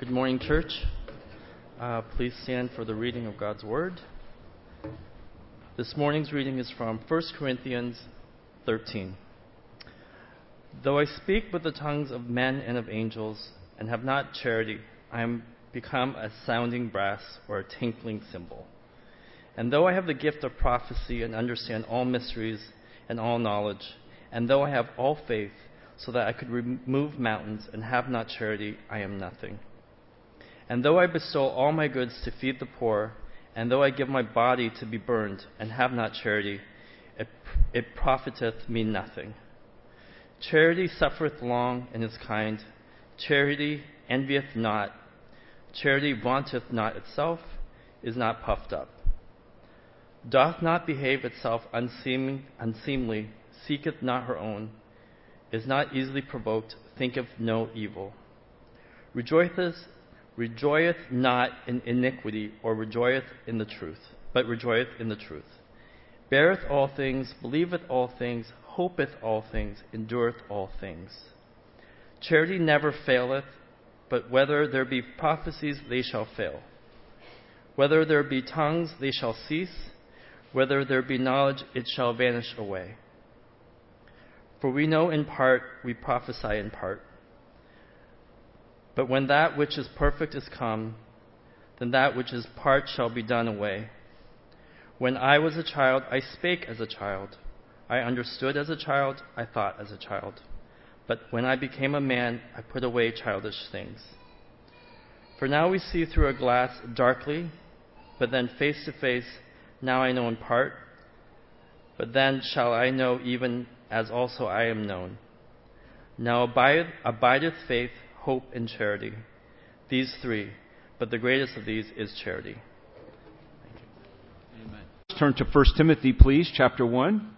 Good morning, church. Uh, please stand for the reading of God's Word. This morning's reading is from 1 Corinthians 13. Though I speak with the tongues of men and of angels and have not charity, I am become a sounding brass or a tinkling cymbal. And though I have the gift of prophecy and understand all mysteries and all knowledge, and though I have all faith, so that I could remove mountains and have not charity, I am nothing. And though I bestow all my goods to feed the poor, and though I give my body to be burned and have not charity, it, it profiteth me nothing. Charity suffereth long and is kind. Charity envieth not. Charity vaunteth not itself, is not puffed up, doth not behave itself unseemly, unseemly seeketh not her own is not easily provoked, thinketh no evil. Rejoiceth, rejoiceth not in iniquity, or rejoiceth in the truth, but rejoiceth in the truth. Beareth all things, believeth all things, hopeth all things, endureth all things. Charity never faileth, but whether there be prophecies, they shall fail. Whether there be tongues, they shall cease. Whether there be knowledge, it shall vanish away. For we know in part, we prophesy in part. But when that which is perfect is come, then that which is part shall be done away. When I was a child, I spake as a child. I understood as a child, I thought as a child. But when I became a man, I put away childish things. For now we see through a glass darkly, but then face to face, now I know in part, but then shall I know even as also I am known. Now abide, abideth faith, hope, and charity. These three, but the greatest of these is charity. Amen. Let's turn to 1 Timothy, please, chapter 1.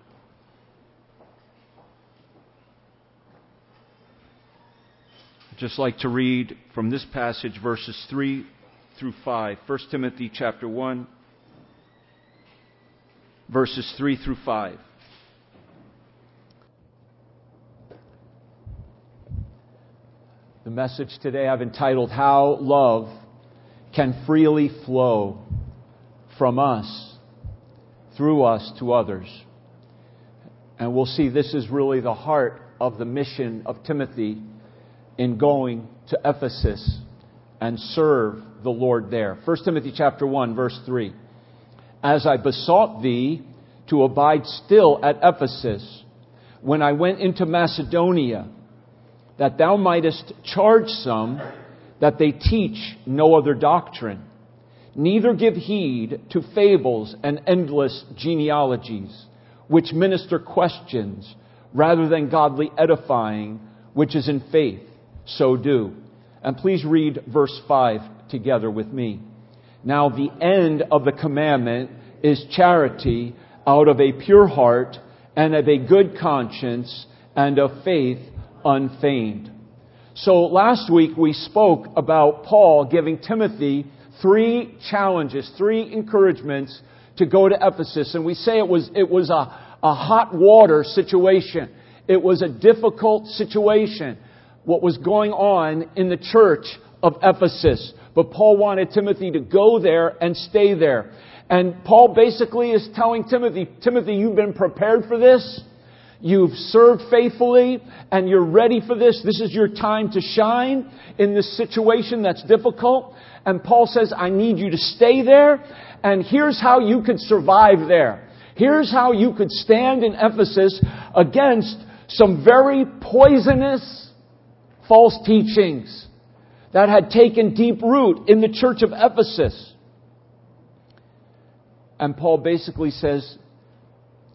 I'd just like to read from this passage verses 3 through 5. 1 Timothy chapter 1, verses 3 through 5. The message today I've entitled How Love Can Freely Flow from Us, Through Us to Others. And we'll see this is really the heart of the mission of Timothy in going to Ephesus and serve the Lord there. 1 Timothy chapter 1 verse 3. As I besought thee to abide still at Ephesus when I went into Macedonia, that thou mightest charge some that they teach no other doctrine, neither give heed to fables and endless genealogies, which minister questions rather than godly edifying, which is in faith, so do. And please read verse 5 together with me. Now the end of the commandment is charity out of a pure heart and of a good conscience and of faith unfeigned. So last week we spoke about Paul giving Timothy three challenges, three encouragements to go to Ephesus. And we say it was, it was a, a hot water situation. It was a difficult situation, what was going on in the church of Ephesus. But Paul wanted Timothy to go there and stay there. And Paul basically is telling Timothy, Timothy, you've been prepared for this. You've served faithfully and you're ready for this. This is your time to shine in this situation that's difficult. And Paul says, I need you to stay there. And here's how you could survive there. Here's how you could stand in Ephesus against some very poisonous false teachings that had taken deep root in the church of Ephesus. And Paul basically says,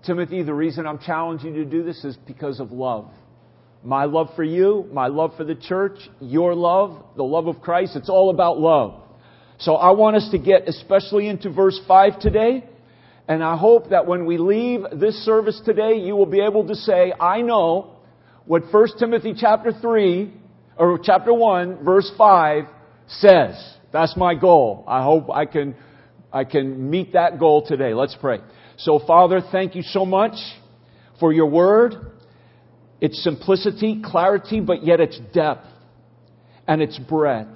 Timothy, the reason I'm challenging you to do this is because of love. My love for you, my love for the church, your love, the love of Christ, it's all about love. So I want us to get especially into verse 5 today. And I hope that when we leave this service today, you will be able to say, I know what 1 Timothy chapter 3, or chapter 1, verse 5 says. That's my goal. I hope I can, I can meet that goal today. Let's pray. So, Father, thank you so much for your word. Its simplicity, clarity, but yet its depth and its breadth.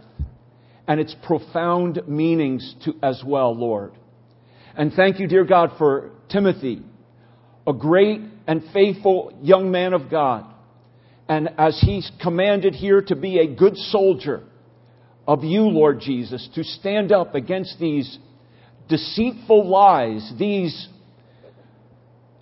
and its profound meanings to, as well, Lord. And thank you, dear God, for Timothy, a great and faithful young man of God. And as he's commanded here to be a good soldier of you, Lord Jesus, to stand up against these deceitful lies, these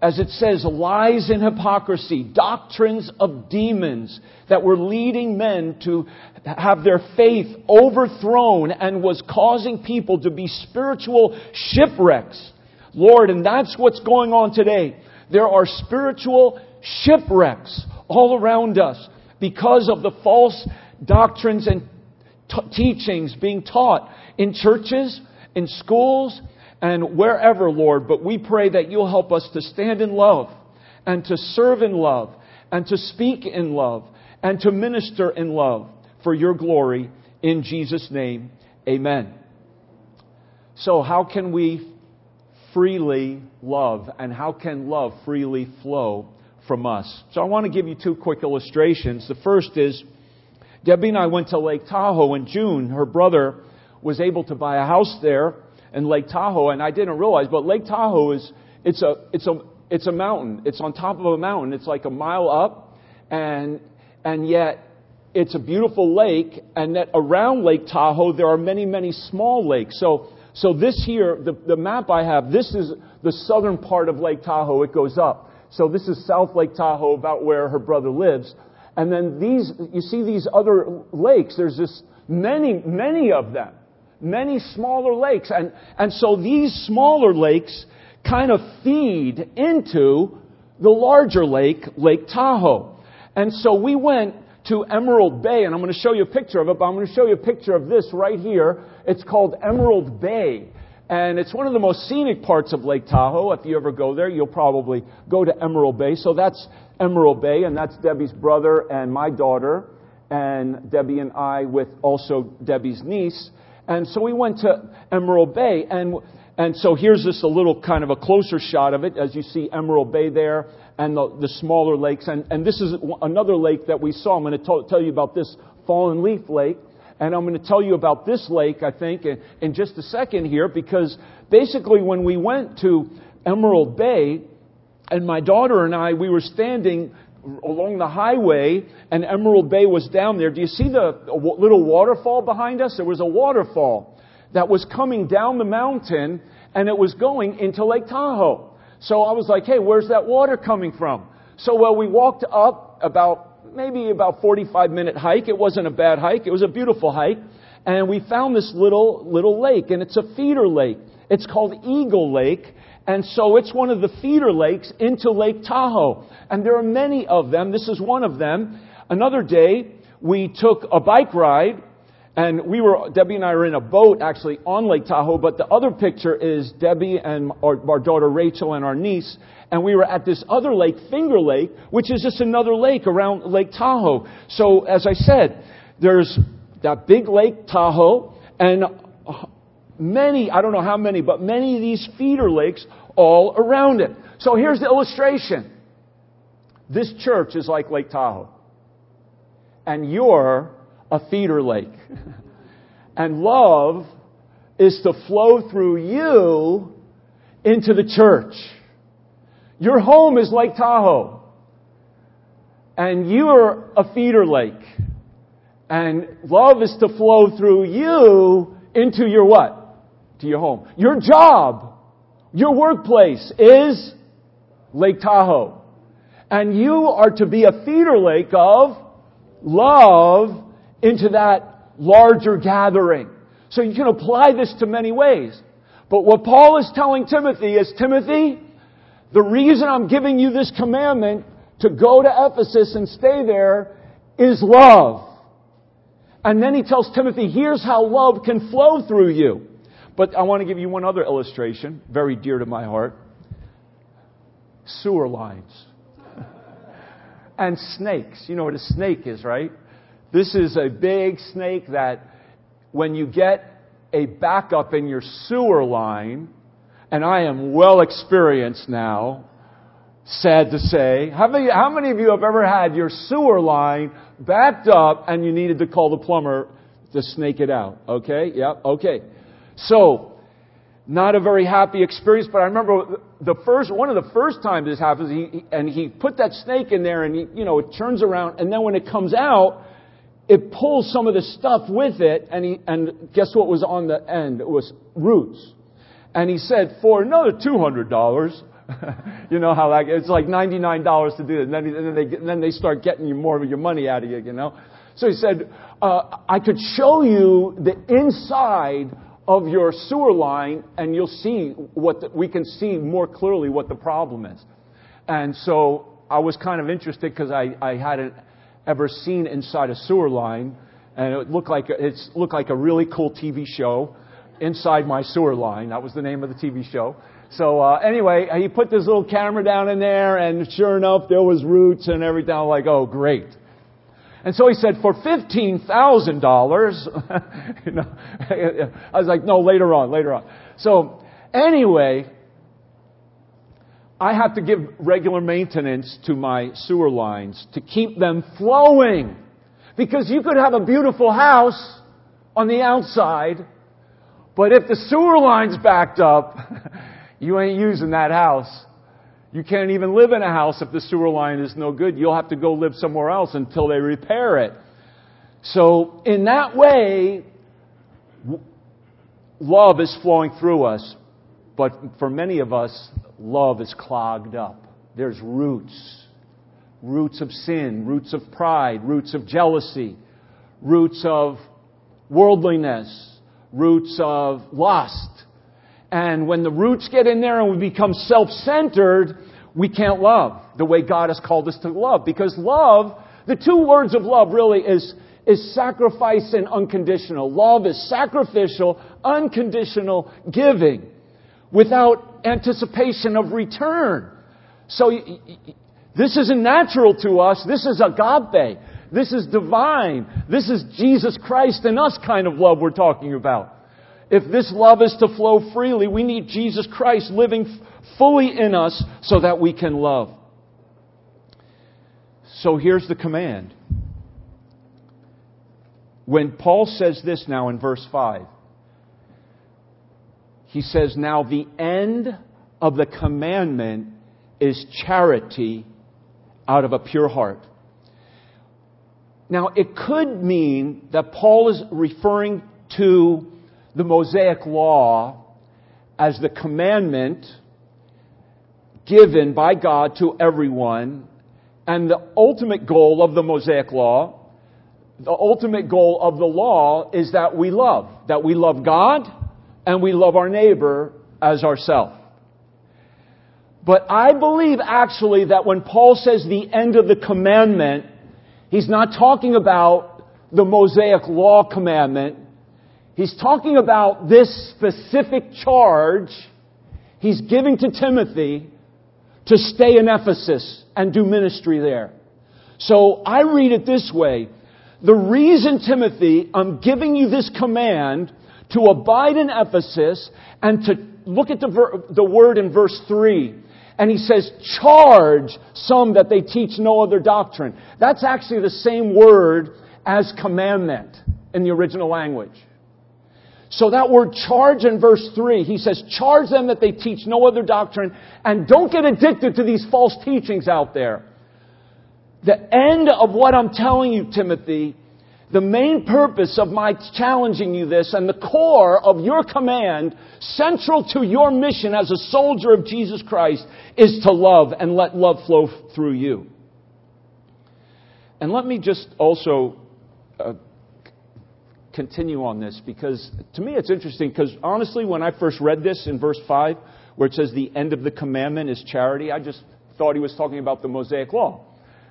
as it says, lies and hypocrisy, doctrines of demons that were leading men to have their faith overthrown and was causing people to be spiritual shipwrecks. Lord, and that's what's going on today. There are spiritual shipwrecks all around us because of the false doctrines and t- teachings being taught in churches, in schools, and wherever, Lord, but we pray that you'll help us to stand in love and to serve in love and to speak in love and to minister in love for your glory. In Jesus' name, amen. So, how can we freely love and how can love freely flow from us? So, I want to give you two quick illustrations. The first is Debbie and I went to Lake Tahoe in June. Her brother was able to buy a house there and Lake Tahoe, and I didn't realize, but Lake Tahoe is it's a it's a it's a mountain. It's on top of a mountain. It's like a mile up, and and yet it's a beautiful lake. And that around Lake Tahoe there are many many small lakes. So so this here, the the map I have, this is the southern part of Lake Tahoe. It goes up. So this is South Lake Tahoe, about where her brother lives. And then these, you see these other lakes. There's just many, many of them many smaller lakes. And, and so these smaller lakes kind of feed into the larger lake, Lake Tahoe. And so we went to Emerald Bay, and I'm going to show you a picture of it, but I'm going to show you a picture of this right here. It's called Emerald Bay. And it's one of the most scenic parts of Lake Tahoe. If you ever go there, you'll probably go to Emerald Bay. So that's Emerald Bay, and that's Debbie's brother and my daughter, and Debbie and I with also Debbie's niece. And so we went to Emerald Bay, and and so here's this a little kind of a closer shot of it, as you see Emerald Bay there and the, the smaller lakes. And, and this is another lake that we saw. I'm going to t- tell you about this Fallen Leaf Lake. And I'm going to tell you about this lake, I think, in, in just a second here, because basically when we went to Emerald Bay, and my daughter and I, we were standing along the highway, and Emerald Bay was down there. Do you see the little waterfall behind us? There was a waterfall that was coming down the mountain, and it was going into Lake Tahoe. So I was like, hey, where's that water coming from? So, well, we walked up about maybe about 45 minute hike. It wasn't a bad hike. It was a beautiful hike. And we found this little, little lake, and it's a feeder lake. It's called Eagle Lake, and so it's one of the feeder lakes into Lake Tahoe. And there are many of them. This is one of them. Another day, we took a bike ride and we were, Debbie and I were in a boat actually on Lake Tahoe, but the other picture is Debbie and our, our, daughter Rachel and our niece, and we were at this other lake, Finger Lake, which is just another lake around Lake Tahoe. So, as I said, there's that big Lake Tahoe, and many, I don't know how many, but many of these feeder lakes all around it. So here's the illustration. This church is like Lake Tahoe. And you're a feeder lake. and love is to flow through you into the church. Your home is Lake Tahoe. And you're a feeder lake. And love is to flow through you into your what? To your home. Your job, your workplace is Lake Tahoe. And you are to be a feeder lake of love into that larger gathering. So you can apply this to many ways. But what Paul is telling Timothy is, Timothy, the reason I'm giving you this commandment to go to Ephesus and stay there is love. And then he tells Timothy, here's how love can flow through you. But I want to give you one other illustration, very dear to my heart sewer lines. and snakes. You know what a snake is, right? This is a big snake that when you get a backup in your sewer line, and I am well experienced now, sad to say. How many, how many of you have ever had your sewer line backed up and you needed to call the plumber to snake it out. Okay? yep, okay. So, not a very happy experience, but I remember the first, one of the first times this happens, he, and he put that snake in there and he, you know, it turns around and then when it comes out, it pulls some of the stuff with it and he, and guess what was on the end? It was roots. And he said, for another $200, you know how like, it's like $99 to do it. And then, and then, they, and then they start getting you more of your money out of you, you know? So he said, uh, I could show you the inside of your sewer line and you'll see what the, we can see more clearly what the problem is. And so I was kind of interested because I, I hadn't ever seen inside a sewer line and it looked like it looked like a really cool TV show inside my sewer line. That was the name of the TV show. So uh, anyway, he put this little camera down in there, and sure enough, there was roots and everything. I'm like, oh, great. And so he said, for $15,000, you know, I was like, no, later on, later on. So anyway, I have to give regular maintenance to my sewer lines to keep them flowing. Because you could have a beautiful house on the outside, but if the sewer line's backed up, you ain't using that house. You can't even live in a house if the sewer line is no good. You'll have to go live somewhere else until they repair it. So, in that way, love is flowing through us. But for many of us, love is clogged up. There's roots roots of sin, roots of pride, roots of jealousy, roots of worldliness, roots of lust. And when the roots get in there and we become self-centered, we can't love the way God has called us to love. Because love, the two words of love really is, is sacrifice and unconditional. Love is sacrificial, unconditional giving without anticipation of return. So this isn't natural to us. This is agape. This is divine. This is Jesus Christ in us kind of love we're talking about. If this love is to flow freely, we need Jesus Christ living fully in us so that we can love. So here's the command. When Paul says this now in verse 5, he says, Now the end of the commandment is charity out of a pure heart. Now, it could mean that Paul is referring to the Mosaic Law as the commandment given by God to everyone, and the ultimate goal of the Mosaic Law, the ultimate goal of the law is that we love, that we love God and we love our neighbor as ourselves. But I believe actually that when Paul says the end of the commandment, he's not talking about the Mosaic Law commandment. He's talking about this specific charge he's giving to Timothy to stay in Ephesus and do ministry there. So I read it this way. The reason, Timothy, I'm giving you this command to abide in Ephesus and to look at the, ver- the word in verse 3. And he says, charge some that they teach no other doctrine. That's actually the same word as commandment in the original language. So that word charge in verse 3, he says, charge them that they teach no other doctrine and don't get addicted to these false teachings out there. The end of what I'm telling you, Timothy, the main purpose of my challenging you this and the core of your command, central to your mission as a soldier of Jesus Christ, is to love and let love flow through you. And let me just also uh, continue on this because to me it's interesting because honestly, when I first read this in verse 5, where it says the end of the commandment is charity, I just thought he was talking about the Mosaic law.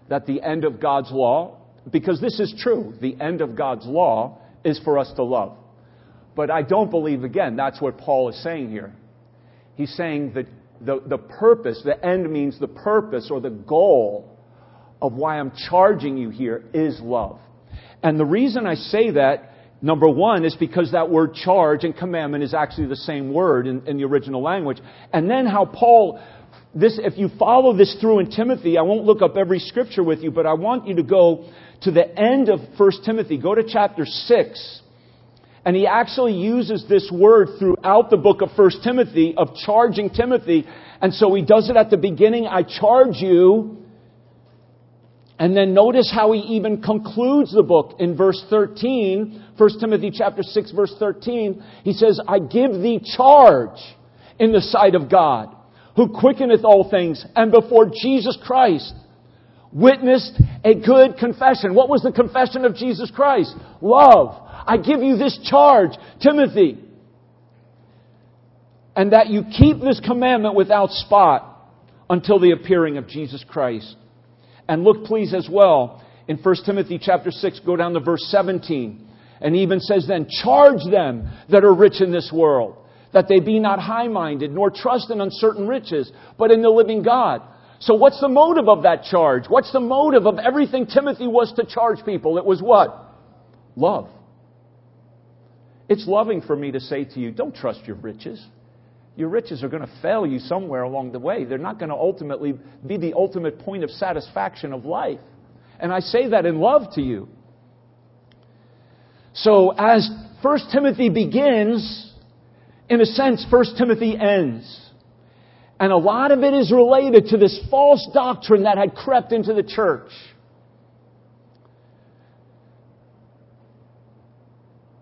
That the end of God's law, because this is true, the end of God's law is for us to love. But I don't believe, again, that's what Paul is saying here. He's saying that the, the purpose, the end means the purpose or the goal of why I'm charging you here is love. And the reason I say that Number one is because that word charge and commandment is actually the same word in, in, the original language. And then how Paul, this, if you follow this through in Timothy, I won't look up every scripture with you, but I want you to go to the end of 1 Timothy. Go to chapter 6 And he actually uses this word throughout the book of 1 Timothy of charging Timothy. And so he does it at the beginning. I charge you. And then notice how he even concludes the book in verse 13, 1 Timothy chapter 6 verse 13. He says, I give thee charge in the sight of God, who quickeneth all things, and before Jesus Christ, witnessed a good confession. What was the confession of Jesus Christ? Love. I give you this charge, Timothy. And that you keep this commandment without spot until the appearing of Jesus Christ. And look please as well in 1 Timothy chapter 6, go down to verse 17. And even says then, charge them that are rich in this world, that they be not high-minded, nor trust in uncertain riches, but in the living God. So what's the motive of that charge? What's the motive of everything Timothy was to charge people? It was what? Love. It's loving for me to say to you, don't trust your riches. Your riches are going to fail you somewhere along the way. They're not going to ultimately be the ultimate point of satisfaction of life. And I say that in love to you. So as 1 Timothy begins, in a sense, 1 Timothy ends. And a lot of it is related to this false doctrine that had crept into the church.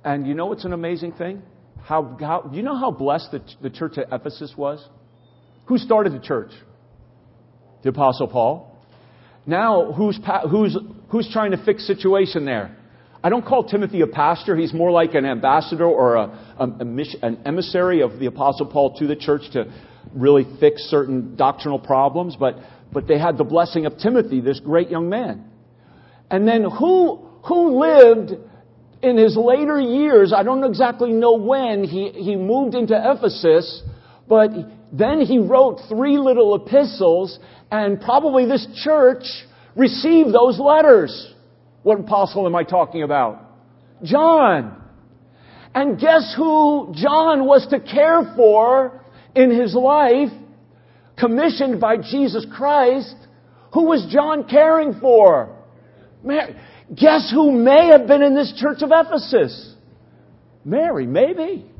And you know what's an amazing thing? How, how, you know how blessed the, the church at Ephesus was? Who started the church? The Apostle Paul. Now, who's, who's, who's trying to fix situation there? I don't call Timothy a pastor. He's more like an ambassador or a, a, a mission, an emissary of the Apostle Paul to the church to really fix certain doctrinal problems. But, but they had the blessing of Timothy, this great young man. And then who, who lived in his later years, I don't exactly know when, he, he moved into Ephesus, but then he wrote three little epistles, and probably this church received those letters. What apostle am I talking about? John. And guess who John was to care for in his life, commissioned by Jesus Christ? Who was John caring for? Mary. Guess who may have been in this church of Ephesus? Mary, maybe.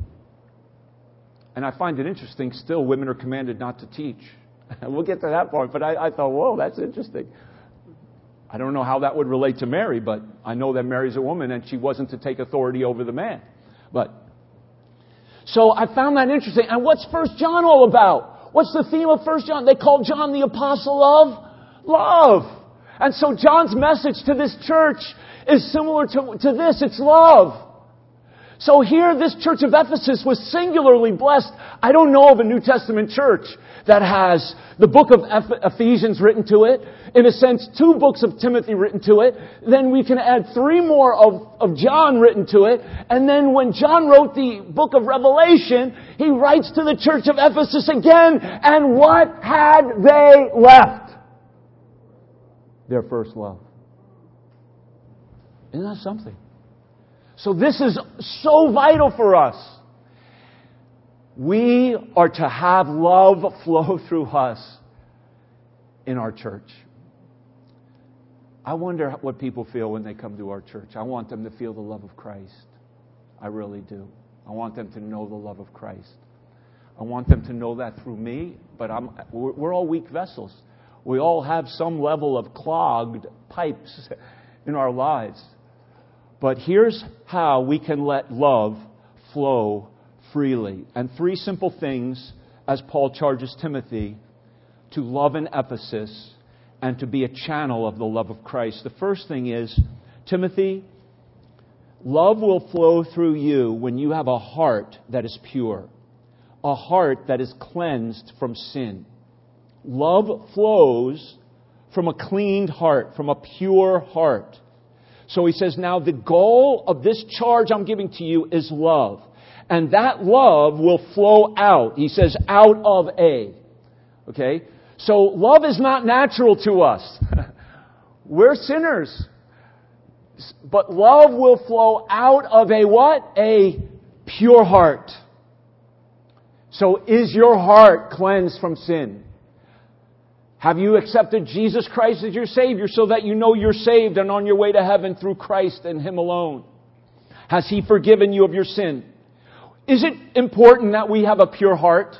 And I find it interesting, still, women are commanded not to teach. we'll get to that part, but I, I thought, whoa, that's interesting. I don't know how that would relate to Mary, but I know that Mary's a woman and she wasn't to take authority over the man. But so I found that interesting. And what's First John all about? What's the theme of First John? They call John the apostle of love. And so John's message to this church is similar to, to this. It's love. So here, this church of Ephesus was singularly blessed. I don't know of a New Testament church that has the book of Ephesians written to it. In a sense, two books of Timothy written to it. Then we can add three more of, of John written to it. And then when John wrote the book of Revelation, he writes to the church of Ephesus again. And what had they left? their first love. Isn't that something? So this is so vital for us. We are to have love flow through us in our church. I wonder what people feel when they come to our church. I want them to feel the love of Christ. I really do. I want them to know the love of Christ. I want them to know that through me, but I'm, we're all weak vessels. We all have some level of clogged pipes in our lives. But here's how we can let love flow freely. And three simple things as Paul charges Timothy to love in Ephesus and to be a channel of the love of Christ. The first thing is, Timothy, love will flow through you when you have a heart that is pure, a heart that is cleansed from sin. Love flows from a cleaned heart, from a pure heart. So he says, now the goal of this charge I'm giving to you is love. And that love will flow out. He says, out of a. Okay? So love is not natural to us. We're sinners. But love will flow out of a what? A pure heart. So is your heart cleansed from sin? Have you accepted Jesus Christ as your Savior so that you know you're saved and on your way to heaven through Christ and Him alone? Has He forgiven you of your sin? Is it important that we have a pure heart?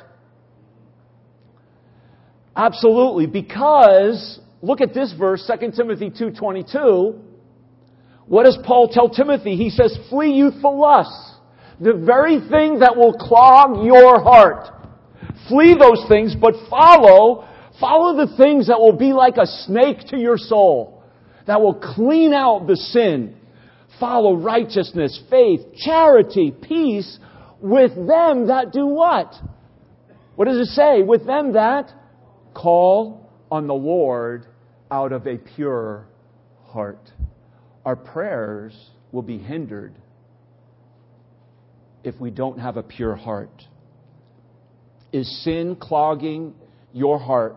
Absolutely, because look at this verse, 2 Timothy 2:22. What does Paul tell Timothy? He says, "Flee youthful lusts." The very thing that will clog your heart. Flee those things, but follow, follow the things that will be like a snake to your soul, that will clean out the sin. Follow righteousness, faith, charity, peace with them that do what? What does it say? With them that call on the Lord out of a pure heart. Our prayers will be hindered if we don't have a pure heart. Is sin clogging your heart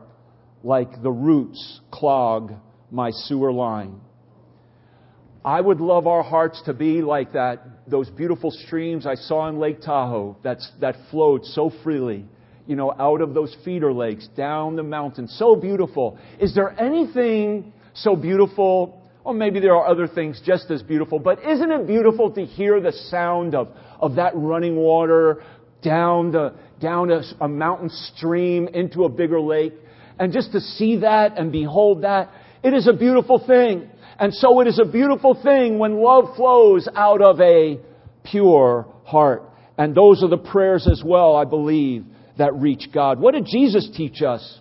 like the roots clog my sewer line? I would love our hearts to be like that, those beautiful streams I saw in Lake Tahoe that's, that flowed so freely, you know, out of those feeder lakes, down the mountain. So beautiful. Is there anything so beautiful? Or maybe there are other things just as beautiful, but isn't it beautiful to hear the sound of, of that running water down the, down a, a mountain stream into a bigger lake. And just to see that and behold that, it is a beautiful thing. And so it is a beautiful thing when love flows out of a pure heart. And those are the prayers as well, I believe, that reach God. What did Jesus teach us?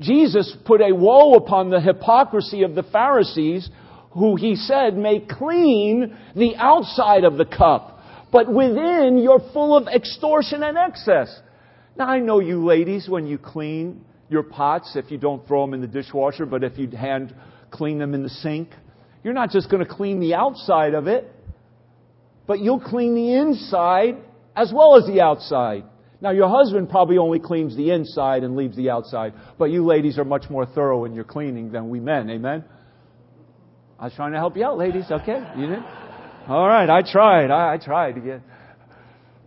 Jesus put a woe upon the hypocrisy of the Pharisees who he said may clean the outside of the cup but within you're full of extortion and excess. Now I know you ladies, when you clean your pots, if you don't throw them in the dishwasher, but if you hand clean them in the sink, you're not just going to clean the outside of it, but you'll clean the inside as well as the outside. Now, your husband probably only cleans the inside and leaves the outside, but you ladies are much more thorough in your cleaning than we men. Amen? I was trying to help you out, ladies. Okay? You did? All right, I tried. I, I tried get.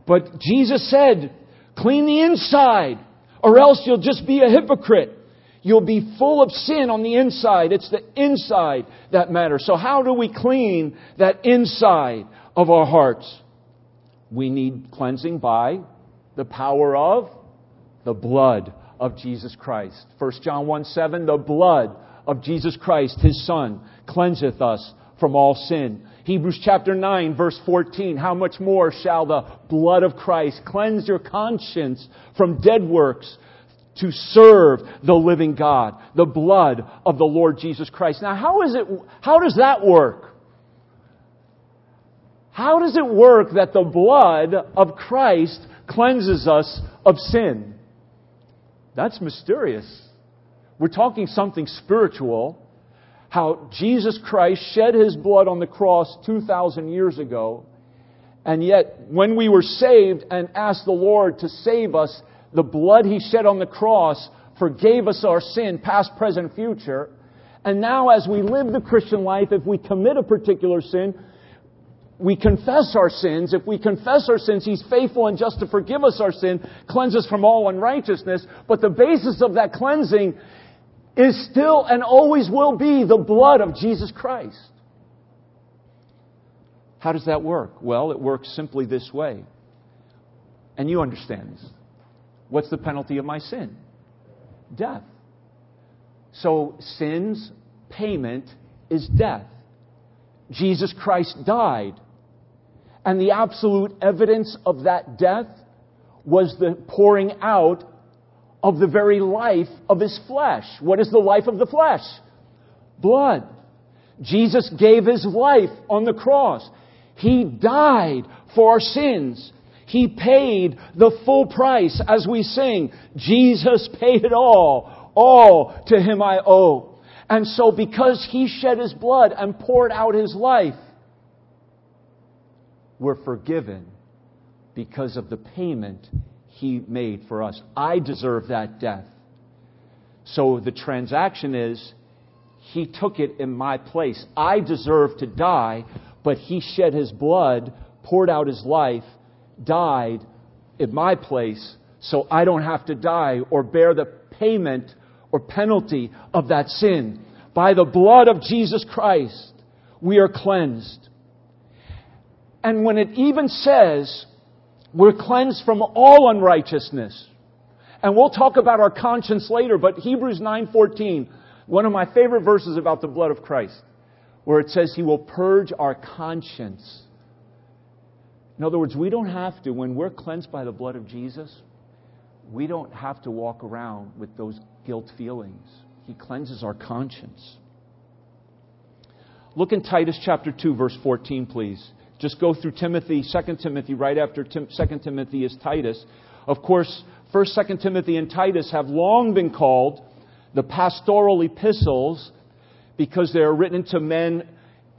But Jesus said, clean the inside, or else you'll just be a hypocrite. You'll be full of sin on the inside. It's the inside that matters. So how do we clean that inside of our hearts? We need cleansing by the power of the blood of Jesus Christ. 1 John 1 7, the blood of Jesus Christ, his Son, cleanseth us from all sin. Hebrews chapter 9 verse 14, how much more shall the blood of Christ cleanse your conscience from dead works to serve the living God, the blood of the Lord Jesus Christ. Now how is it, how does that work? How does it work that the blood of Christ cleanses us of sin? That's mysterious. We're talking something spiritual how Jesus Christ shed his blood on the cross 2,000 years ago. And yet, when we were saved and asked the Lord to save us, the blood he shed on the cross forgave us our sin, past, present, future. And now, as we live the Christian life, if we commit a particular sin, we confess our sins. If we confess our sins, He's faithful and just to forgive us our sin, cleanse us from all unrighteousness. But the basis of that cleansing is still and always will be the blood of Jesus Christ. How does that work? Well, it works simply this way. And you understand this. What's the penalty of my sin? Death. So sin's payment is death. Jesus Christ died. And the absolute evidence of that death was the pouring out of the very life of his flesh. What is the life of the flesh? Blood. Jesus gave his life on the cross. He died for our sins. He paid the full price as we sing. Jesus paid it all. All to him I owe. And so because he shed his blood and poured out his life, we're forgiven because of the payment he made for us. I deserve that death. So the transaction is he took it in my place. I deserve to die, but he shed his blood, poured out his life, died in my place, so I don't have to die or bear the payment or penalty of that sin. By the blood of Jesus Christ, we are cleansed. And when it even says we're cleansed from all unrighteousness, and we'll talk about our conscience later, but Hebrews 9:14, one of my favorite verses about the blood of Christ, where it says he will purge our conscience. In other words, we don't have to when we're cleansed by the blood of Jesus, we don't have to walk around with those guilt feelings. He cleanses our conscience. Look in Titus chapter 2 verse 14 please. Just go through Timothy, 2 Timothy right after 2 Timothy is Titus. Of course, 1st, 2nd Timothy and Titus have long been called the pastoral epistles because they are written to men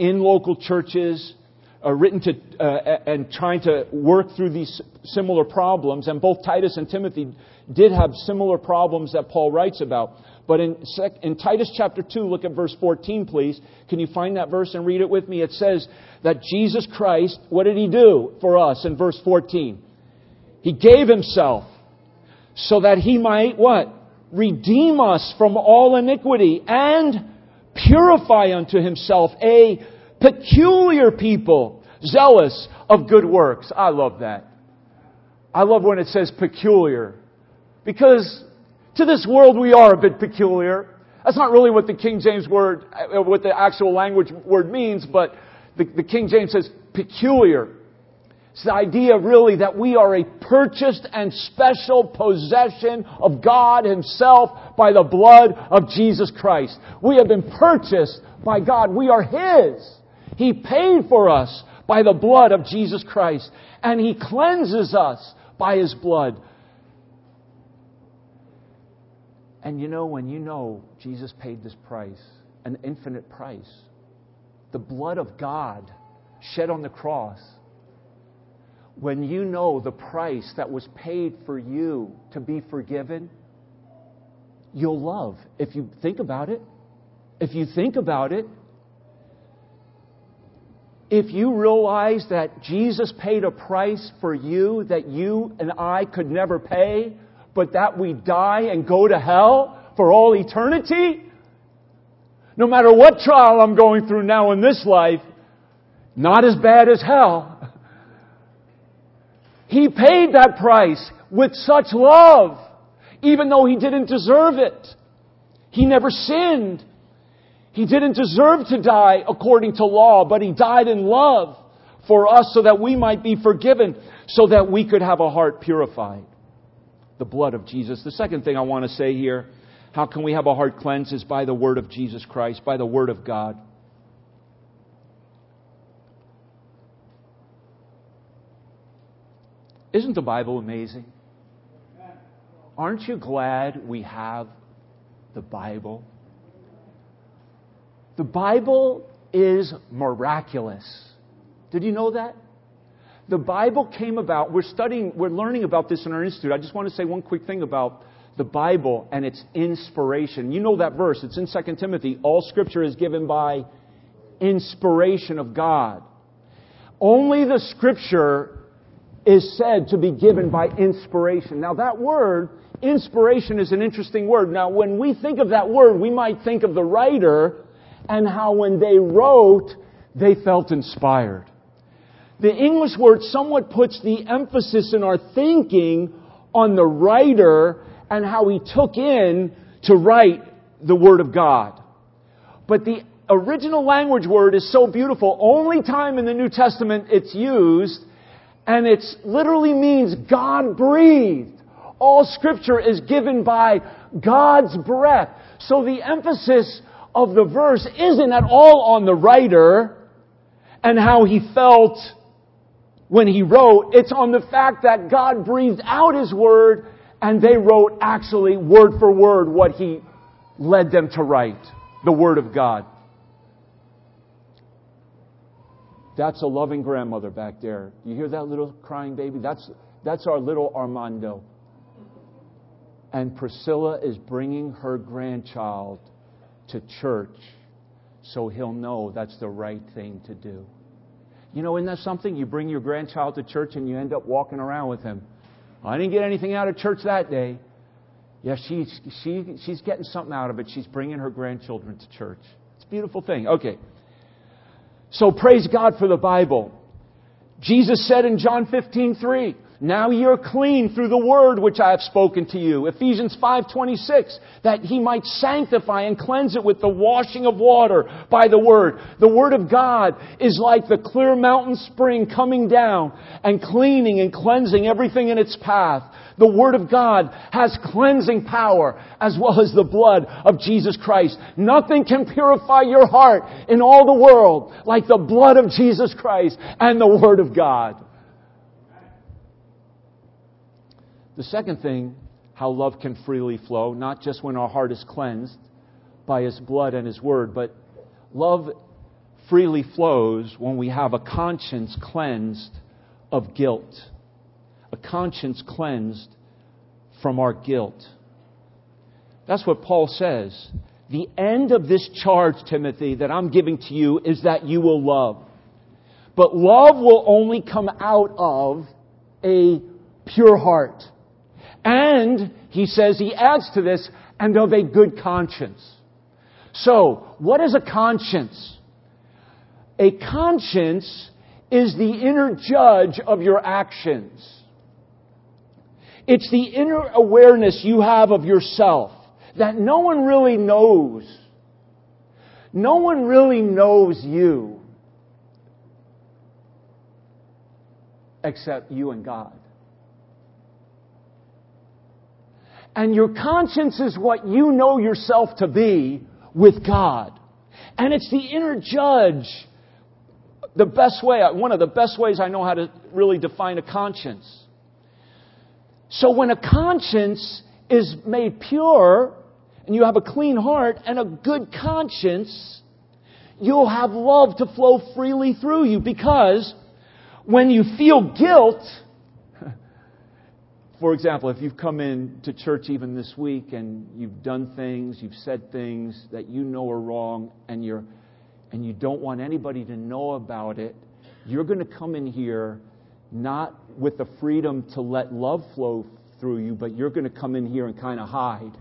in local churches, are written to uh, and trying to work through these similar problems. And both Titus and Timothy did have similar problems that Paul writes about. But in, in Titus chapter 2, look at verse 14, please. Can you find that verse and read it with me? It says that Jesus Christ, what did he do for us in verse 14? He gave himself so that he might what? Redeem us from all iniquity and purify unto himself a peculiar people, zealous of good works. I love that. I love when it says peculiar. Because to this world we are a bit peculiar. That's not really what the King James word, uh, what the actual language word means, but the, the King James says peculiar. It's the idea really that we are a purchased and special possession of God Himself by the blood of Jesus Christ. We have been purchased by God. We are His. He paid for us by the blood of Jesus Christ. And He cleanses us by His blood. And you know, when you know Jesus paid this price, an infinite price, the blood of God shed on the cross, when you know the price that was paid for you to be forgiven, you'll love. If you think about it, if you think about it, if you realize that Jesus paid a price for you that you and I could never pay, but that we die and go to hell for all eternity, no matter what trial I'm going through now in this life, not as bad as hell. He paid that price with such love, even though he didn't deserve it. He never sinned. He didn't deserve to die according to law, but he died in love for us so that we might be forgiven, so that we could have a heart purified. The blood of Jesus. The second thing I want to say here, how can we have a heart cleansed is by the word of Jesus Christ, by the word of God. Isn't the Bible amazing? Aren't you glad we have the Bible? The Bible is miraculous. Did you know that? The Bible came about, we're studying, we're learning about this in our institute. I just want to say one quick thing about the Bible and its inspiration. You know that verse, it's in 2 Timothy. All scripture is given by inspiration of God. Only the scripture is said to be given by inspiration. Now that word, inspiration is an interesting word. Now when we think of that word, we might think of the writer and how when they wrote, they felt inspired. The English word somewhat puts the emphasis in our thinking on the writer and how he took in to write the Word of God. But the original language word is so beautiful. Only time in the New Testament it's used and it literally means God breathed. All scripture is given by God's breath. So the emphasis of the verse isn't at all on the writer and how he felt when he wrote. It's on the fact that God breathed out his word and they wrote actually word for word what he led them to write. The word of God. That's a loving grandmother back there. You hear that little crying baby? That's, that's our little Armando. And Priscilla is bringing her grandchild to church so he'll know that's the right thing to do. You know, isn't that something? You bring your grandchild to church and you end up walking around with him. I didn't get anything out of church that day. Yeah, she, she, she's getting something out of it. She's bringing her grandchildren to church. It's a beautiful thing. Okay. So praise God for the Bible. Jesus said in John 15, 3, now you're clean through the word which I have spoken to you. Ephesians 5:26 that he might sanctify and cleanse it with the washing of water by the word. The word of God is like the clear mountain spring coming down and cleaning and cleansing everything in its path. The Word of God has cleansing power as well as the blood of Jesus Christ. Nothing can purify your heart in all the world like the blood of Jesus Christ and the Word of God. The second thing, how love can freely flow, not just when our heart is cleansed by His blood and His Word, but love freely flows when we have a conscience cleansed of guilt. A conscience cleansed from our guilt. That's what Paul says. The end of this charge, Timothy, that I'm giving to you is that you will love. But love will only come out of a pure heart. And, he says, he adds to this, and of a good conscience. So, what is a conscience? A conscience is the inner judge of your actions. It's the inner awareness you have of yourself that no one really knows. No one really knows you except you and God. And your conscience is what you know yourself to be with God. And it's the inner judge. The best way, one of the best ways I know how to really define a conscience. So when a conscience is made pure, and you have a clean heart and a good conscience, you'll have love to flow freely through you because when you feel guilt, for example, if you've come in to church even this week and you've done things, you've said things that you know are wrong, and you're and you don't want anybody to know about it, you're going to come in here not with the freedom to let love flow through you, but you're going to come in here and kind of hide.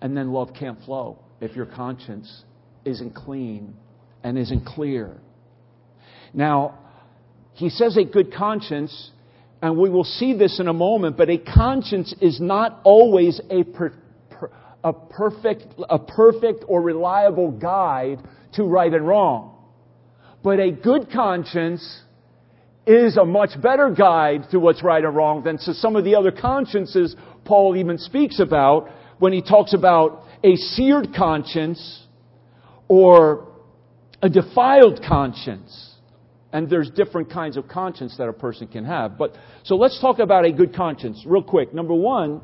And then love can't flow if your conscience isn't clean and isn't clear. Now, he says a good conscience and we will see this in a moment, but a conscience is not always a, per, per, a, perfect, a perfect or reliable guide to right and wrong. But a good conscience is a much better guide to what's right and wrong than to some of the other consciences Paul even speaks about when he talks about a seared conscience or a defiled conscience. And there's different kinds of conscience that a person can have. But so let's talk about a good conscience real quick. Number one,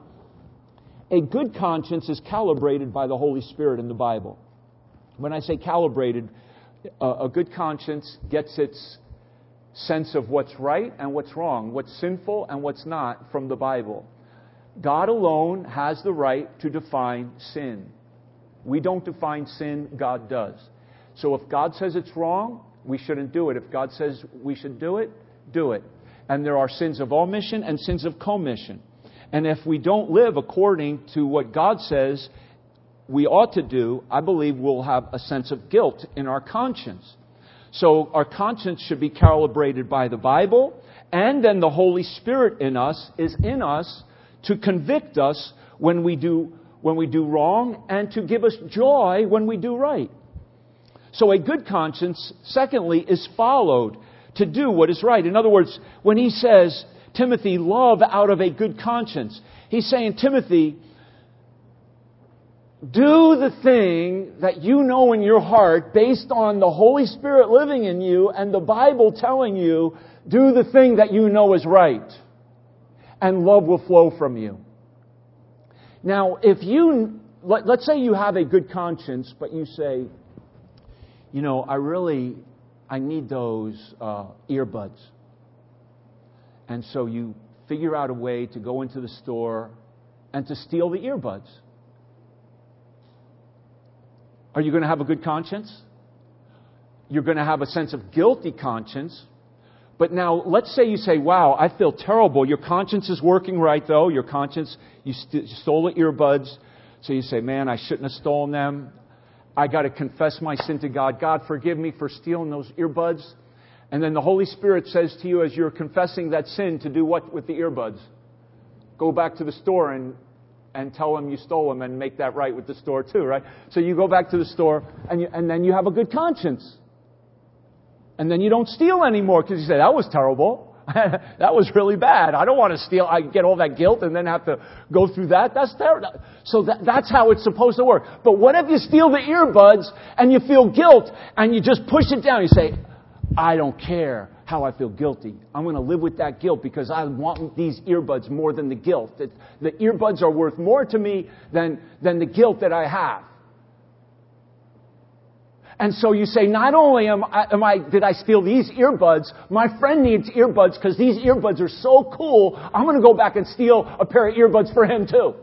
a good conscience is calibrated by the Holy Spirit in the Bible. When I say calibrated, a good conscience gets its sense of what's right and what's wrong, what's sinful and what's not from the Bible. God alone has the right to define sin. We don't define sin, God does. So if God says it's wrong, we shouldn't do it. If God says we should do it, do it. And there are sins of omission and sins of commission. And if we don't live according to what God says we ought to do, I believe we'll have a sense of guilt in our conscience. So our conscience should be calibrated by the Bible, and then the Holy Spirit in us is in us to convict us when we do when we do wrong and to give us joy when we do right. So a good conscience, secondly, is followed to do what is right. In other words, when he says, Timothy, love out of a good conscience, he's saying, Timothy, do the thing that you know in your heart based on the Holy Spirit living in you and the Bible telling you, do the thing that you know is right. And love will flow from you. Now, if you, let, us say you have a good conscience, but you say, you know, I really, I need those uh, earbuds. And so you figure out a way to go into the store and to steal the earbuds. Are you going to have a good conscience? You're going to have a sense of guilty conscience. But now, let's say you say, wow, I feel terrible. Your conscience is working right, though. Your conscience, you, st- you stole the earbuds. So you say, man, I shouldn't have stolen them. I got to confess my sin to God. God, forgive me for stealing those earbuds. And then the Holy Spirit says to you as you're confessing that sin to do what with the earbuds? Go back to the store and, and tell them you stole them and make that right with the store too, right? So you go back to the store and, you, and then you have a good conscience. And then you don't steal anymore because you say, that was terrible. that was really bad. I don't want to steal. I get all that guilt and then have to go through that. That's terrible. So that, that's how it's supposed to work. But what if you steal the earbuds and you feel guilt and you just push it down? You say, I don't care how I feel guilty. I'm going to live with that guilt because I want these earbuds more than the guilt. The earbuds are worth more to me than, than the guilt that I have. And so you say, not only am I, am I, did I steal these earbuds, my friend needs earbuds because these earbuds are so cool, I'm going to go back and steal a pair of earbuds for him too.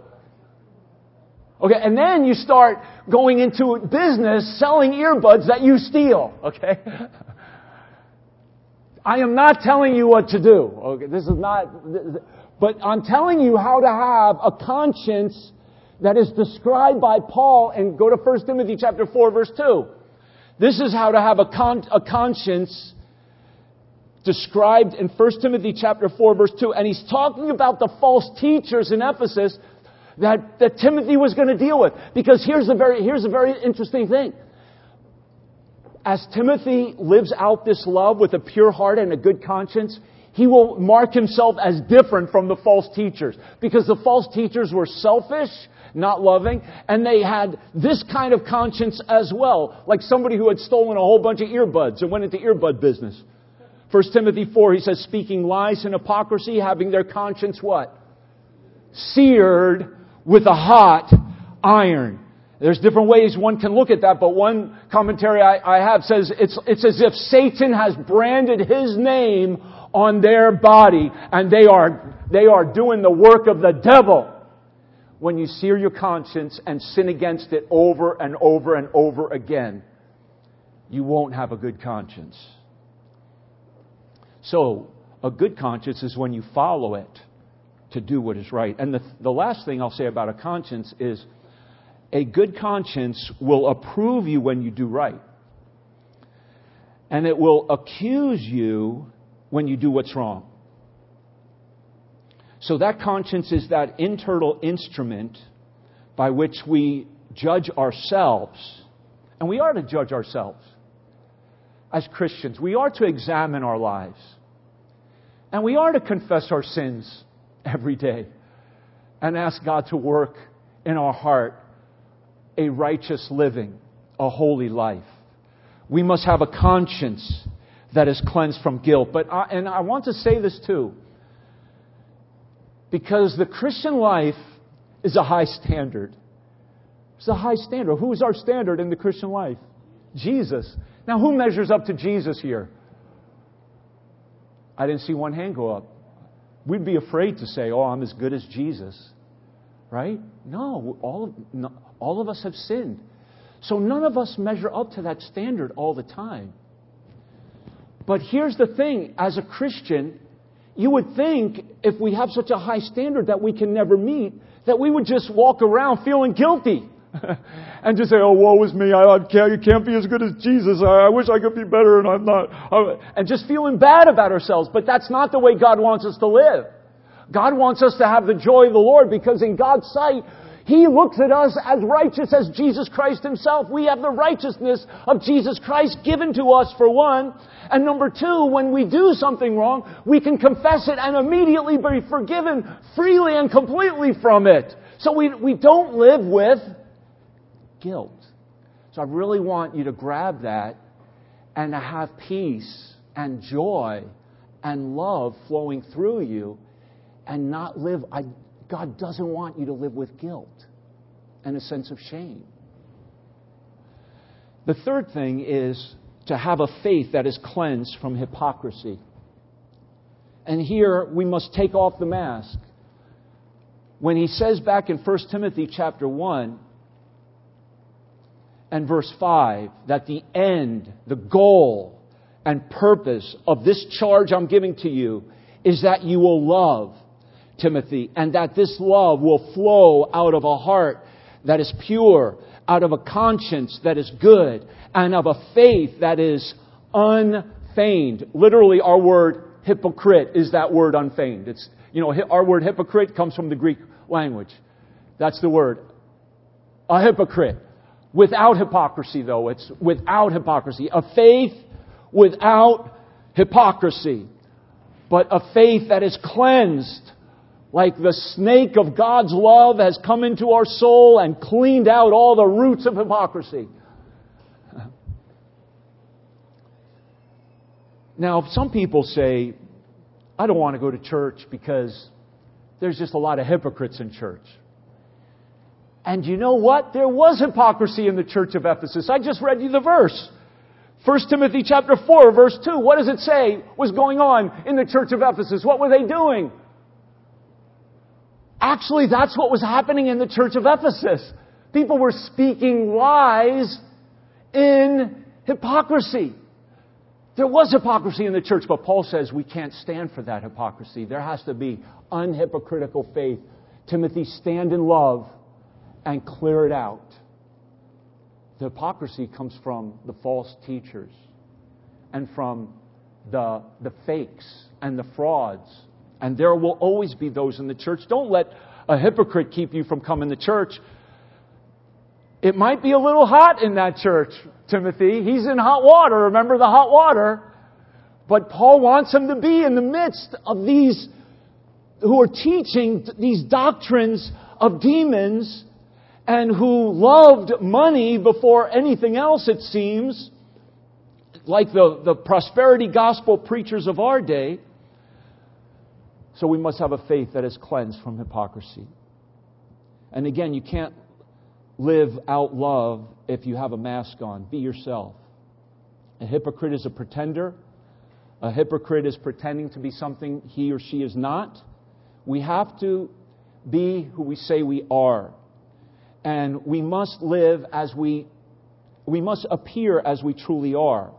Okay, and then you start going into business selling earbuds that you steal. Okay? I am not telling you what to do. Okay, this is not, but I'm telling you how to have a conscience that is described by Paul and go to 1 Timothy chapter 4 verse 2. This is how to have a, con- a conscience described in 1 Timothy chapter 4 verse 2. And he's talking about the false teachers in Ephesus that, that Timothy was going to deal with. Because here's a very, here's a very interesting thing. As Timothy lives out this love with a pure heart and a good conscience, he will mark himself as different from the false teachers. Because the false teachers were selfish, not loving, and they had this kind of conscience as well, like somebody who had stolen a whole bunch of earbuds and went into earbud business. 1 Timothy 4, he says, speaking lies and hypocrisy, having their conscience what? Seared with a hot iron. There's different ways one can look at that, but one commentary I, I have says it's, it's as if Satan has branded his name on their body and they are, they are doing the work of the devil when you sear your conscience and sin against it over and over and over again, you won't have a good conscience. So, a good conscience is when you follow it to do what is right. And the, the last thing I'll say about a conscience is a good conscience will approve you when you do right. And it will accuse you when you do what's wrong. So that conscience is that internal instrument by which we judge ourselves. And we are to judge ourselves as Christians. We are to examine our lives. And we are to confess our sins every day and ask God to work in our heart a righteous living, a holy life. We must have a conscience that is cleansed from guilt. But I, and I want to say this too. Because the Christian life is a high standard. It's a high standard. Who is our standard in the Christian life? Jesus. Now, who measures up to Jesus here? I didn't see one hand go up. We'd be afraid to say, oh, I'm as good as Jesus. Right? No, all of, all of us have sinned. So none of us measure up to that standard all the time. But here's the thing as a Christian, you would think if we have such a high standard that we can never meet, that we would just walk around feeling guilty. and just say, oh, woe is me. I, I can't, you can't be as good as Jesus. I, I wish I could be better and I'm not. and just feeling bad about ourselves. But that's not the way God wants us to live. God wants us to have the joy of the Lord because in God's sight, He looks at us as righteous as Jesus Christ Himself. We have the righteousness of Jesus Christ given to us for one. And number two, when we do something wrong, we can confess it and immediately be forgiven freely and completely from it. So we, we don't live with guilt. So I really want you to grab that and to have peace and joy and love flowing through you and not live. I, God doesn't want you to live with guilt and a sense of shame. The third thing is to have a faith that is cleansed from hypocrisy. And here we must take off the mask. When he says back in 1 Timothy chapter 1 and verse 5 that the end, the goal, and purpose of this charge I'm giving to you is that you will love Timothy and that this love will flow out of a heart that is pure out of a conscience that is good and of a faith that is unfeigned. Literally, our word hypocrite is that word unfeigned. It's, you know, our word hypocrite comes from the Greek language. That's the word. A hypocrite. Without hypocrisy, though. It's without hypocrisy. A faith without hypocrisy. But a faith that is cleansed like the snake of God's love has come into our soul and cleaned out all the roots of hypocrisy. Now, some people say, I don't want to go to church because there's just a lot of hypocrites in church. And you know what? There was hypocrisy in the church of Ephesus. I just read you the verse. 1 Timothy chapter 4 verse 2. What does it say was going on in the church of Ephesus? What were they doing? Actually, that's what was happening in the church of Ephesus. People were speaking lies in hypocrisy. There was hypocrisy in the church, but Paul says we can't stand for that hypocrisy. There has to be unhypocritical faith. Timothy, stand in love and clear it out. The hypocrisy comes from the false teachers and from the, the fakes and the frauds. And there will always be those in the church. Don't let a hypocrite keep you from coming to church. It might be a little hot in that church, Timothy. He's in hot water. Remember the hot water? But Paul wants him to be in the midst of these who are teaching these doctrines of demons and who loved money before anything else, it seems, like the, the prosperity gospel preachers of our day. So we must have a faith that is cleansed from hypocrisy. And again, you can't live out love if you have a mask on. Be yourself. A hypocrite is a pretender. A hypocrite is pretending to be something he or she is not. We have to be who we say we are. And we must live as we, we must appear as we truly are.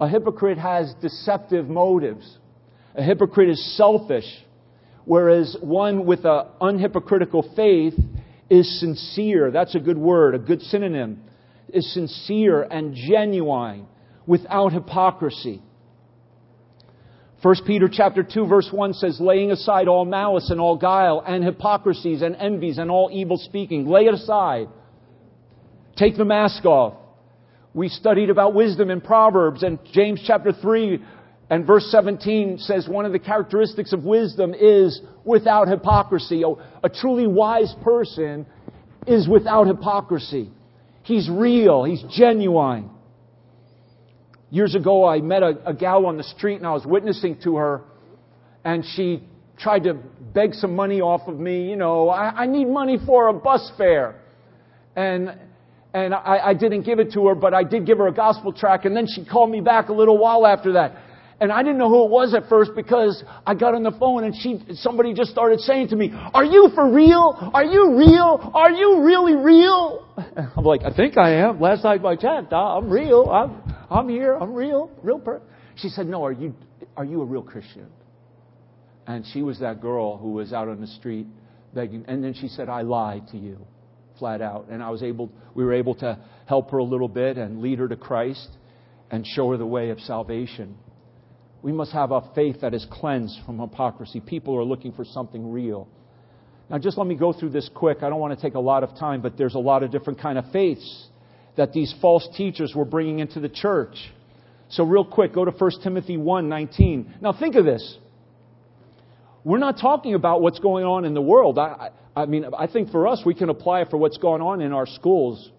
A hypocrite has deceptive motives. A hypocrite is selfish, whereas one with an unhypocritical faith is sincere. That's a good word, a good synonym. Is sincere and genuine without hypocrisy. 1 Peter chapter 2 verse 1 says, laying aside all malice and all guile and hypocrisies and envies and all evil speaking. Lay it aside. Take the mask off. We studied about wisdom in Proverbs and James chapter 3 and verse 17 says one of the characteristics of wisdom is without hypocrisy. A, truly wise person is without hypocrisy. He's real. He's genuine. Years ago, I met a, a gal on the street and I was witnessing to her and she tried to beg some money off of me. You know, I, I need money for a bus fare. And, and I, I didn't give it to her, but I did give her a gospel track. And then she called me back a little while after that. And I didn't know who it was at first because I got on the phone and she, somebody just started saying to me, are you for real? Are you real? Are you really real? I'm like, I think I am. Last night I checked. I'm real. I'm, I'm here. I'm real. Real person. She said, no, are you, are you a real Christian? And she was that girl who was out on the street begging. And then she said, I lied to you flat out. And I was able, we were able to help her a little bit and lead her to Christ and show her the way of salvation. We must have a faith that is cleansed from hypocrisy. People are looking for something real. Now, just let me go through this quick. I don't want to take a lot of time, but there's a lot of different kind of faiths that these false teachers were bringing into the church. So, real quick, go to 1 Timothy 1 19. Now, think of this. We're not talking about what's going on in the world. I, I, I mean, I think for us, we can apply it for what's going on in our schools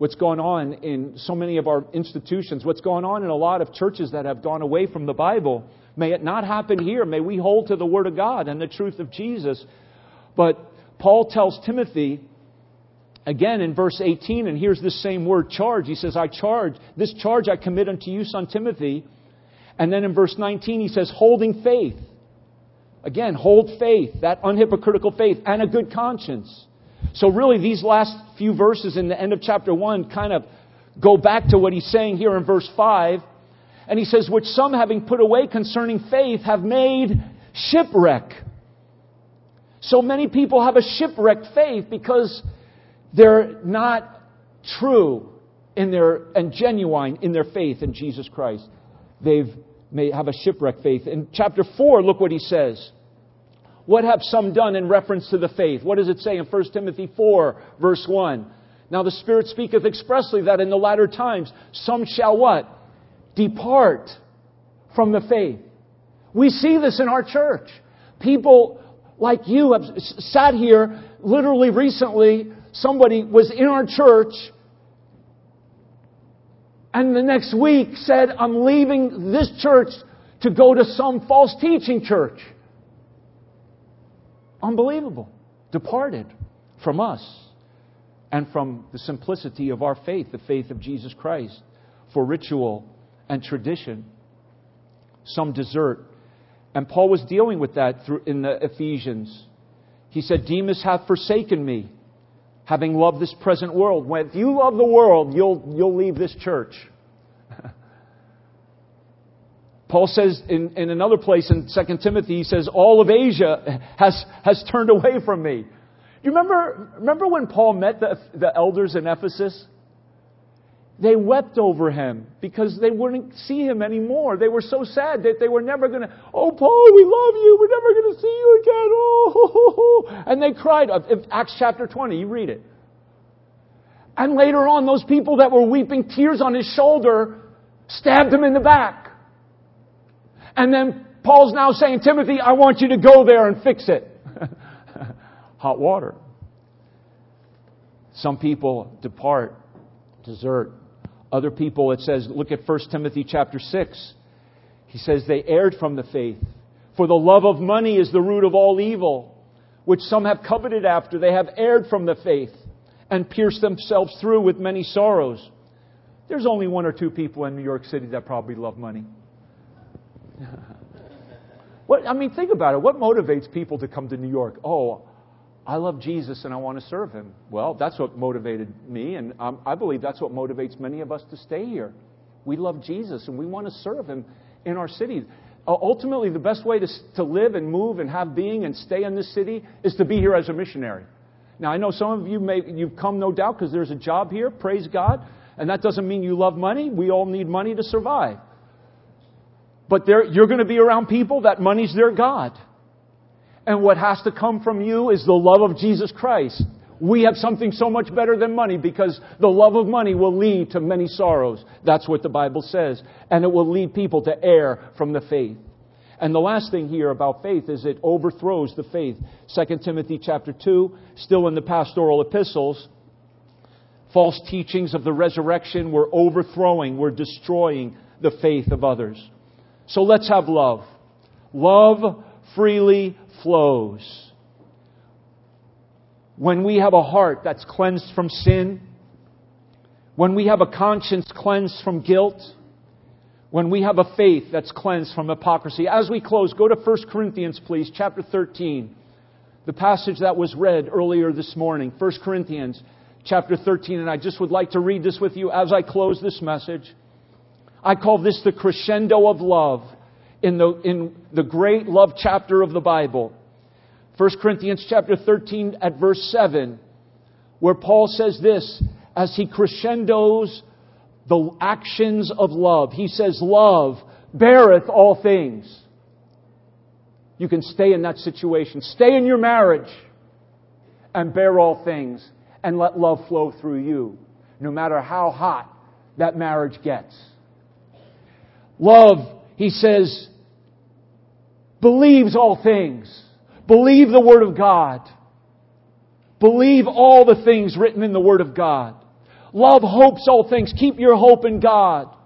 what's going on in so many of our institutions, what's going on in a lot of churches that have gone away from the Bible. May it not happen here. May we hold to the Word of God and the truth of Jesus. But Paul tells Timothy, again in verse 18, and here's this same word charge. He says, I charge, this charge I commit unto you, son Timothy. And then in verse 19, he says, holding faith. Again, hold faith, that unhypocritical faith, and a good conscience. So, really, these last few verses in the end of chapter 1 kind of go back to what he's saying here in verse 5. And he says, Which some, having put away concerning faith, have made shipwreck. So many people have a shipwrecked faith because they're not true in their, and genuine in their faith in Jesus Christ. they've may have a shipwreck faith. In chapter 4, look what he says. What have some done in reference to the faith? What does it say in 1 Timothy 4, verse 1? Now the Spirit speaketh expressly that in the latter times some shall what? Depart from the faith. We see this in our church. People like you have sat here literally recently. Somebody was in our church and the next week said, I'm leaving this church to go to some false teaching church. Unbelievable. Departed from us and from the simplicity of our faith, the faith of Jesus Christ, for ritual and tradition. Some desert. And Paul was dealing with that through, in the Ephesians. He said, Demas hath forsaken me having loved this present world. When, if you love the world, you'll, you'll leave this church. Paul says in, in another place in 2 Timothy, he says, All of Asia has, has turned away from me. You remember, remember when Paul met the, the elders in Ephesus? They wept over him because they wouldn't see him anymore. They were so sad that they were never going to, oh, Paul, we love you. We're never going to see you again. Oh, and they cried. Acts chapter 20, you read it. And later on, those people that were weeping tears on his shoulder stabbed him in the back. And then Paul's now saying, Timothy, I want you to go there and fix it. Hot water. Some people depart, desert. Other people, it says, look at 1 Timothy chapter 6. He says they erred from the faith. For the love of money is the root of all evil, which some have coveted after. They have erred from the faith and pierced themselves through with many sorrows. There's only one or two people in New York City that probably love money. what, I mean, think about it. What motivates people to come to New York? Oh, I love Jesus and I want to serve him. Well, that's what motivated me, and um, I believe that's what motivates many of us to stay here. We love Jesus and we want to serve him in our city. Uh, ultimately, the best way to, to live and move and have being and stay in this city is to be here as a missionary. Now, I know some of you may, you've come no doubt because there's a job here, praise God, and that doesn't mean you love money. We all need money to survive. But you're going to be around people that money's their God. And what has to come from you is the love of Jesus Christ. We have something so much better than money because the love of money will lead to many sorrows. That's what the Bible says. And it will lead people to err from the faith. And the last thing here about faith is it overthrows the faith. 2 Timothy chapter 2, still in the pastoral epistles, false teachings of the resurrection were overthrowing, were destroying the faith of others. So let's have love. Love freely flows. When we have a heart that's cleansed from sin, when we have a conscience cleansed from guilt, when we have a faith that's cleansed from hypocrisy. As we close, go to 1 Corinthians, please, chapter 13. The passage that was read earlier this morning, 1 Corinthians chapter 13, and I just would like to read this with you as I close this message. I call this the crescendo of love in the, in the great love chapter of the Bible. 1 Corinthians chapter 13 at verse 7, where Paul says this as he crescendos the actions of love. He says, Love beareth all things. You can stay in that situation. Stay in your marriage and bear all things and let love flow through you, no matter how hot that marriage gets. Love, he says, believes all things. Believe the Word of God. Believe all the things written in the Word of God. Love hopes all things. Keep your hope in God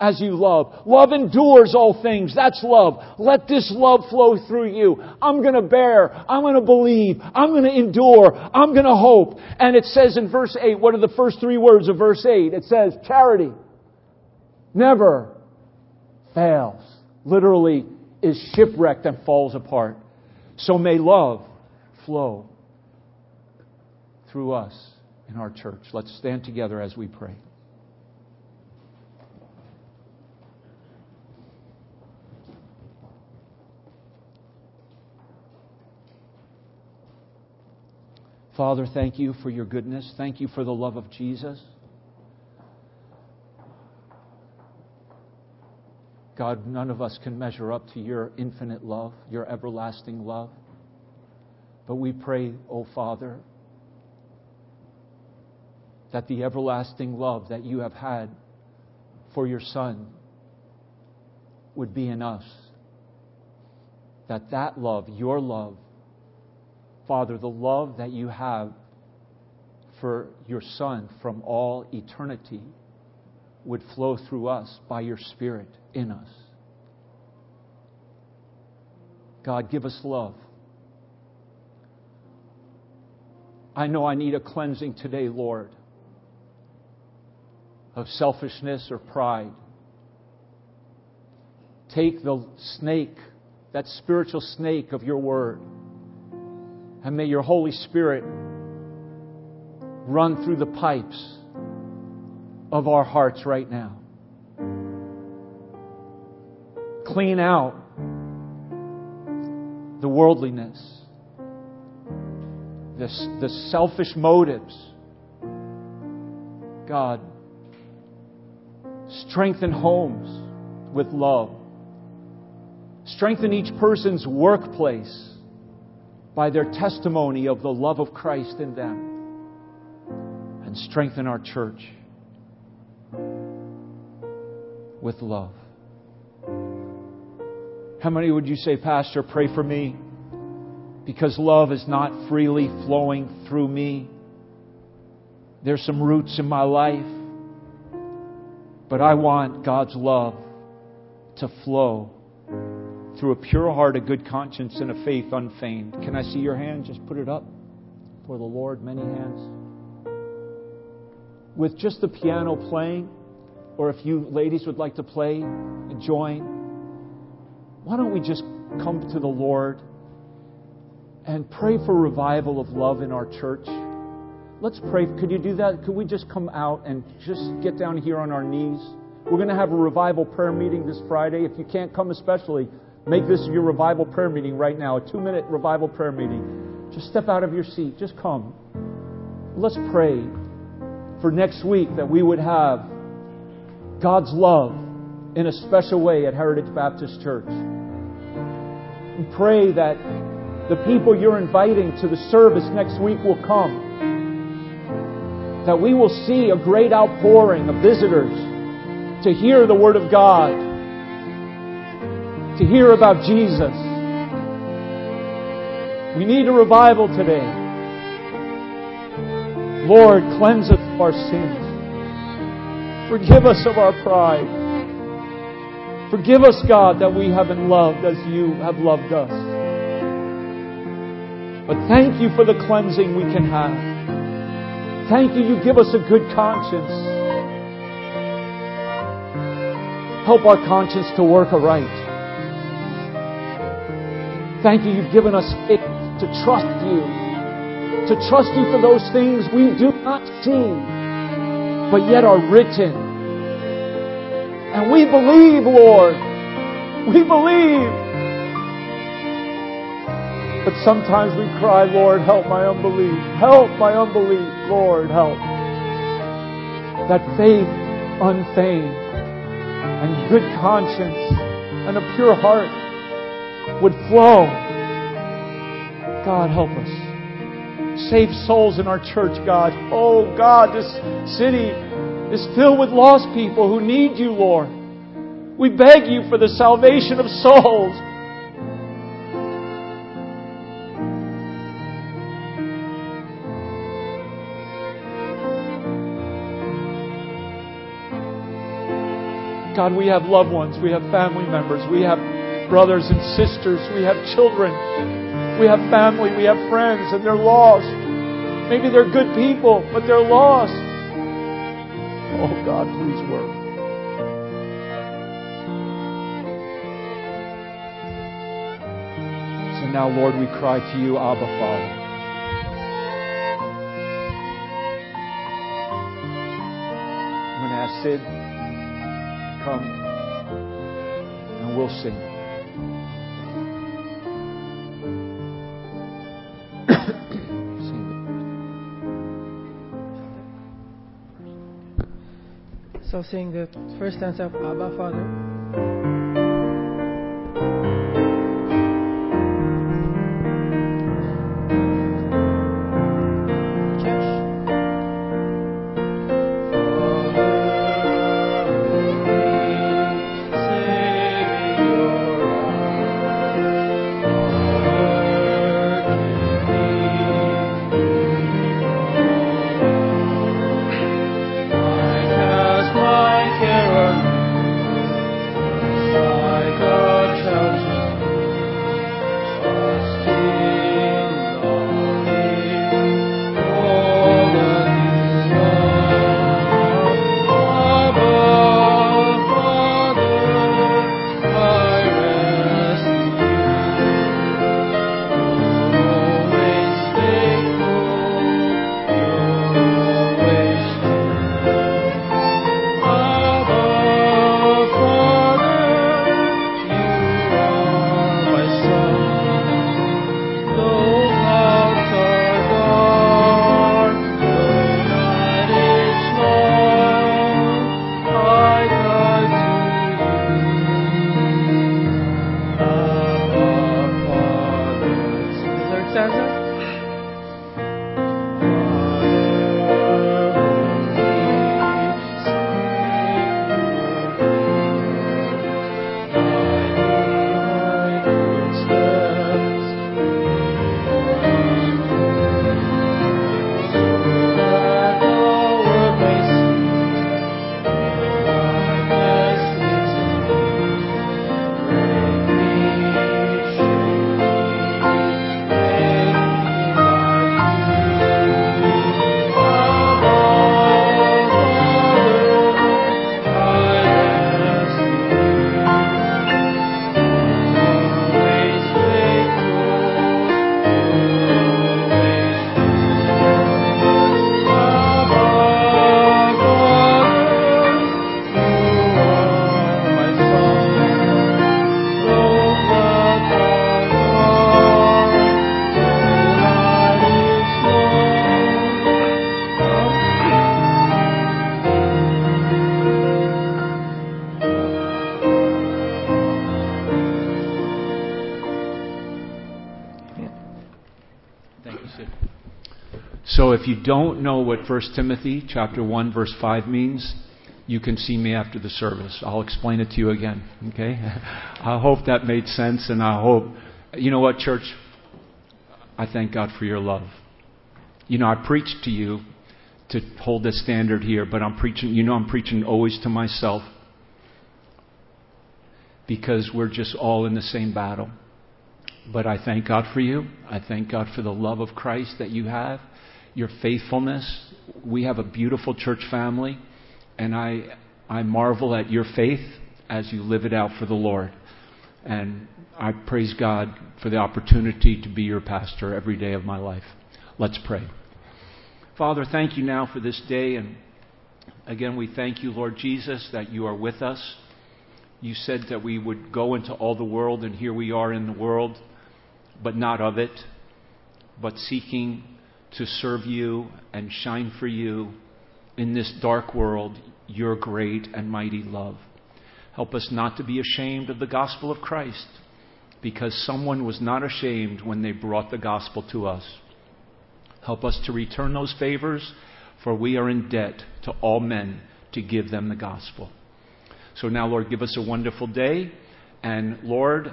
as you love. Love endures all things. That's love. Let this love flow through you. I'm going to bear. I'm going to believe. I'm going to endure. I'm going to hope. And it says in verse 8, what are the first three words of verse 8? It says, charity never fails. Literally is shipwrecked and falls apart. So may love flow through us in our church. Let's stand together as we pray. Father, thank you for your goodness. Thank you for the love of Jesus. God, none of us can measure up to your infinite love, your everlasting love. But we pray, O oh Father, that the everlasting love that you have had for your Son would be in us. That that love, your love, Father, the love that you have for your Son from all eternity would flow through us by your Spirit in us. God, give us love. I know I need a cleansing today, Lord, of selfishness or pride. Take the snake, that spiritual snake of your word, and may your Holy Spirit run through the pipes of our hearts right now. Clean out the worldliness, the, the selfish motives. God, strengthen homes with love. Strengthen each person's workplace by their testimony of the love of Christ in them. And strengthen our church with love. How many would you say, Pastor, pray for me? Because love is not freely flowing through me. There's some roots in my life. But I want God's love to flow through a pure heart, a good conscience, and a faith unfeigned. Can I see your hand? Just put it up for the Lord. Many hands. With just the piano playing, or if you ladies would like to play and join, why don't we just come to the Lord and pray for revival of love in our church? Let's pray. Could you do that? Could we just come out and just get down here on our knees? We're going to have a revival prayer meeting this Friday. If you can't come, especially, make this your revival prayer meeting right now, a two minute revival prayer meeting. Just step out of your seat. Just come. Let's pray for next week that we would have God's love in a special way at Heritage Baptist Church. We pray that the people you're inviting to the service next week will come. That we will see a great outpouring of visitors to hear the Word of God, to hear about Jesus. We need a revival today. Lord, cleanse us of our sins. Forgive us of our pride. Forgive us, God, that we haven't loved as you have loved us. But thank you for the cleansing we can have. Thank you, you give us a good conscience. Help our conscience to work aright. Thank you, you've given us faith to trust you, to trust you for those things we do not see but yet are written. And we believe, Lord. We believe. But sometimes we cry, Lord, help my unbelief. Help my unbelief. Lord, help. That faith unfeigned and good conscience and a pure heart would flow. God, help us. Save souls in our church, God. Oh, God, this city is filled with lost people who need you, Lord. We beg you for the salvation of souls. God, we have loved ones, we have family members, we have brothers and sisters, we have children, we have family, we have friends, and they're lost. Maybe they're good people, but they're lost. Oh, God, please work. So now, Lord, we cry to you, Abba, Father. I'm going to ask Sid to come and we'll sing. So sing the first stanza of Abba Father. So if you don't know what 1 Timothy chapter 1 verse 5 means, you can see me after the service. I'll explain it to you again, okay? I hope that made sense and I hope you know what church I thank God for your love. You know, I preached to you to hold the standard here, but I'm preaching, you know, I'm preaching always to myself because we're just all in the same battle. But I thank God for you. I thank God for the love of Christ that you have, your faithfulness. We have a beautiful church family, and I, I marvel at your faith as you live it out for the Lord. And I praise God for the opportunity to be your pastor every day of my life. Let's pray. Father, thank you now for this day. And again, we thank you, Lord Jesus, that you are with us. You said that we would go into all the world, and here we are in the world, but not of it, but seeking to serve you and shine for you in this dark world your great and mighty love. Help us not to be ashamed of the gospel of Christ because someone was not ashamed when they brought the gospel to us. Help us to return those favors, for we are in debt to all men to give them the gospel. So now, Lord, give us a wonderful day. And Lord,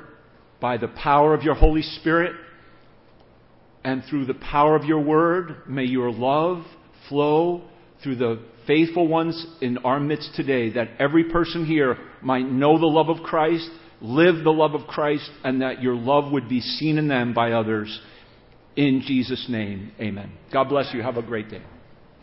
by the power of your Holy Spirit and through the power of your word, may your love flow through the faithful ones in our midst today, that every person here might know the love of Christ live the love of Christ, and that your love would be seen in them by others. In Jesus' name, amen. God bless you. Have a great day.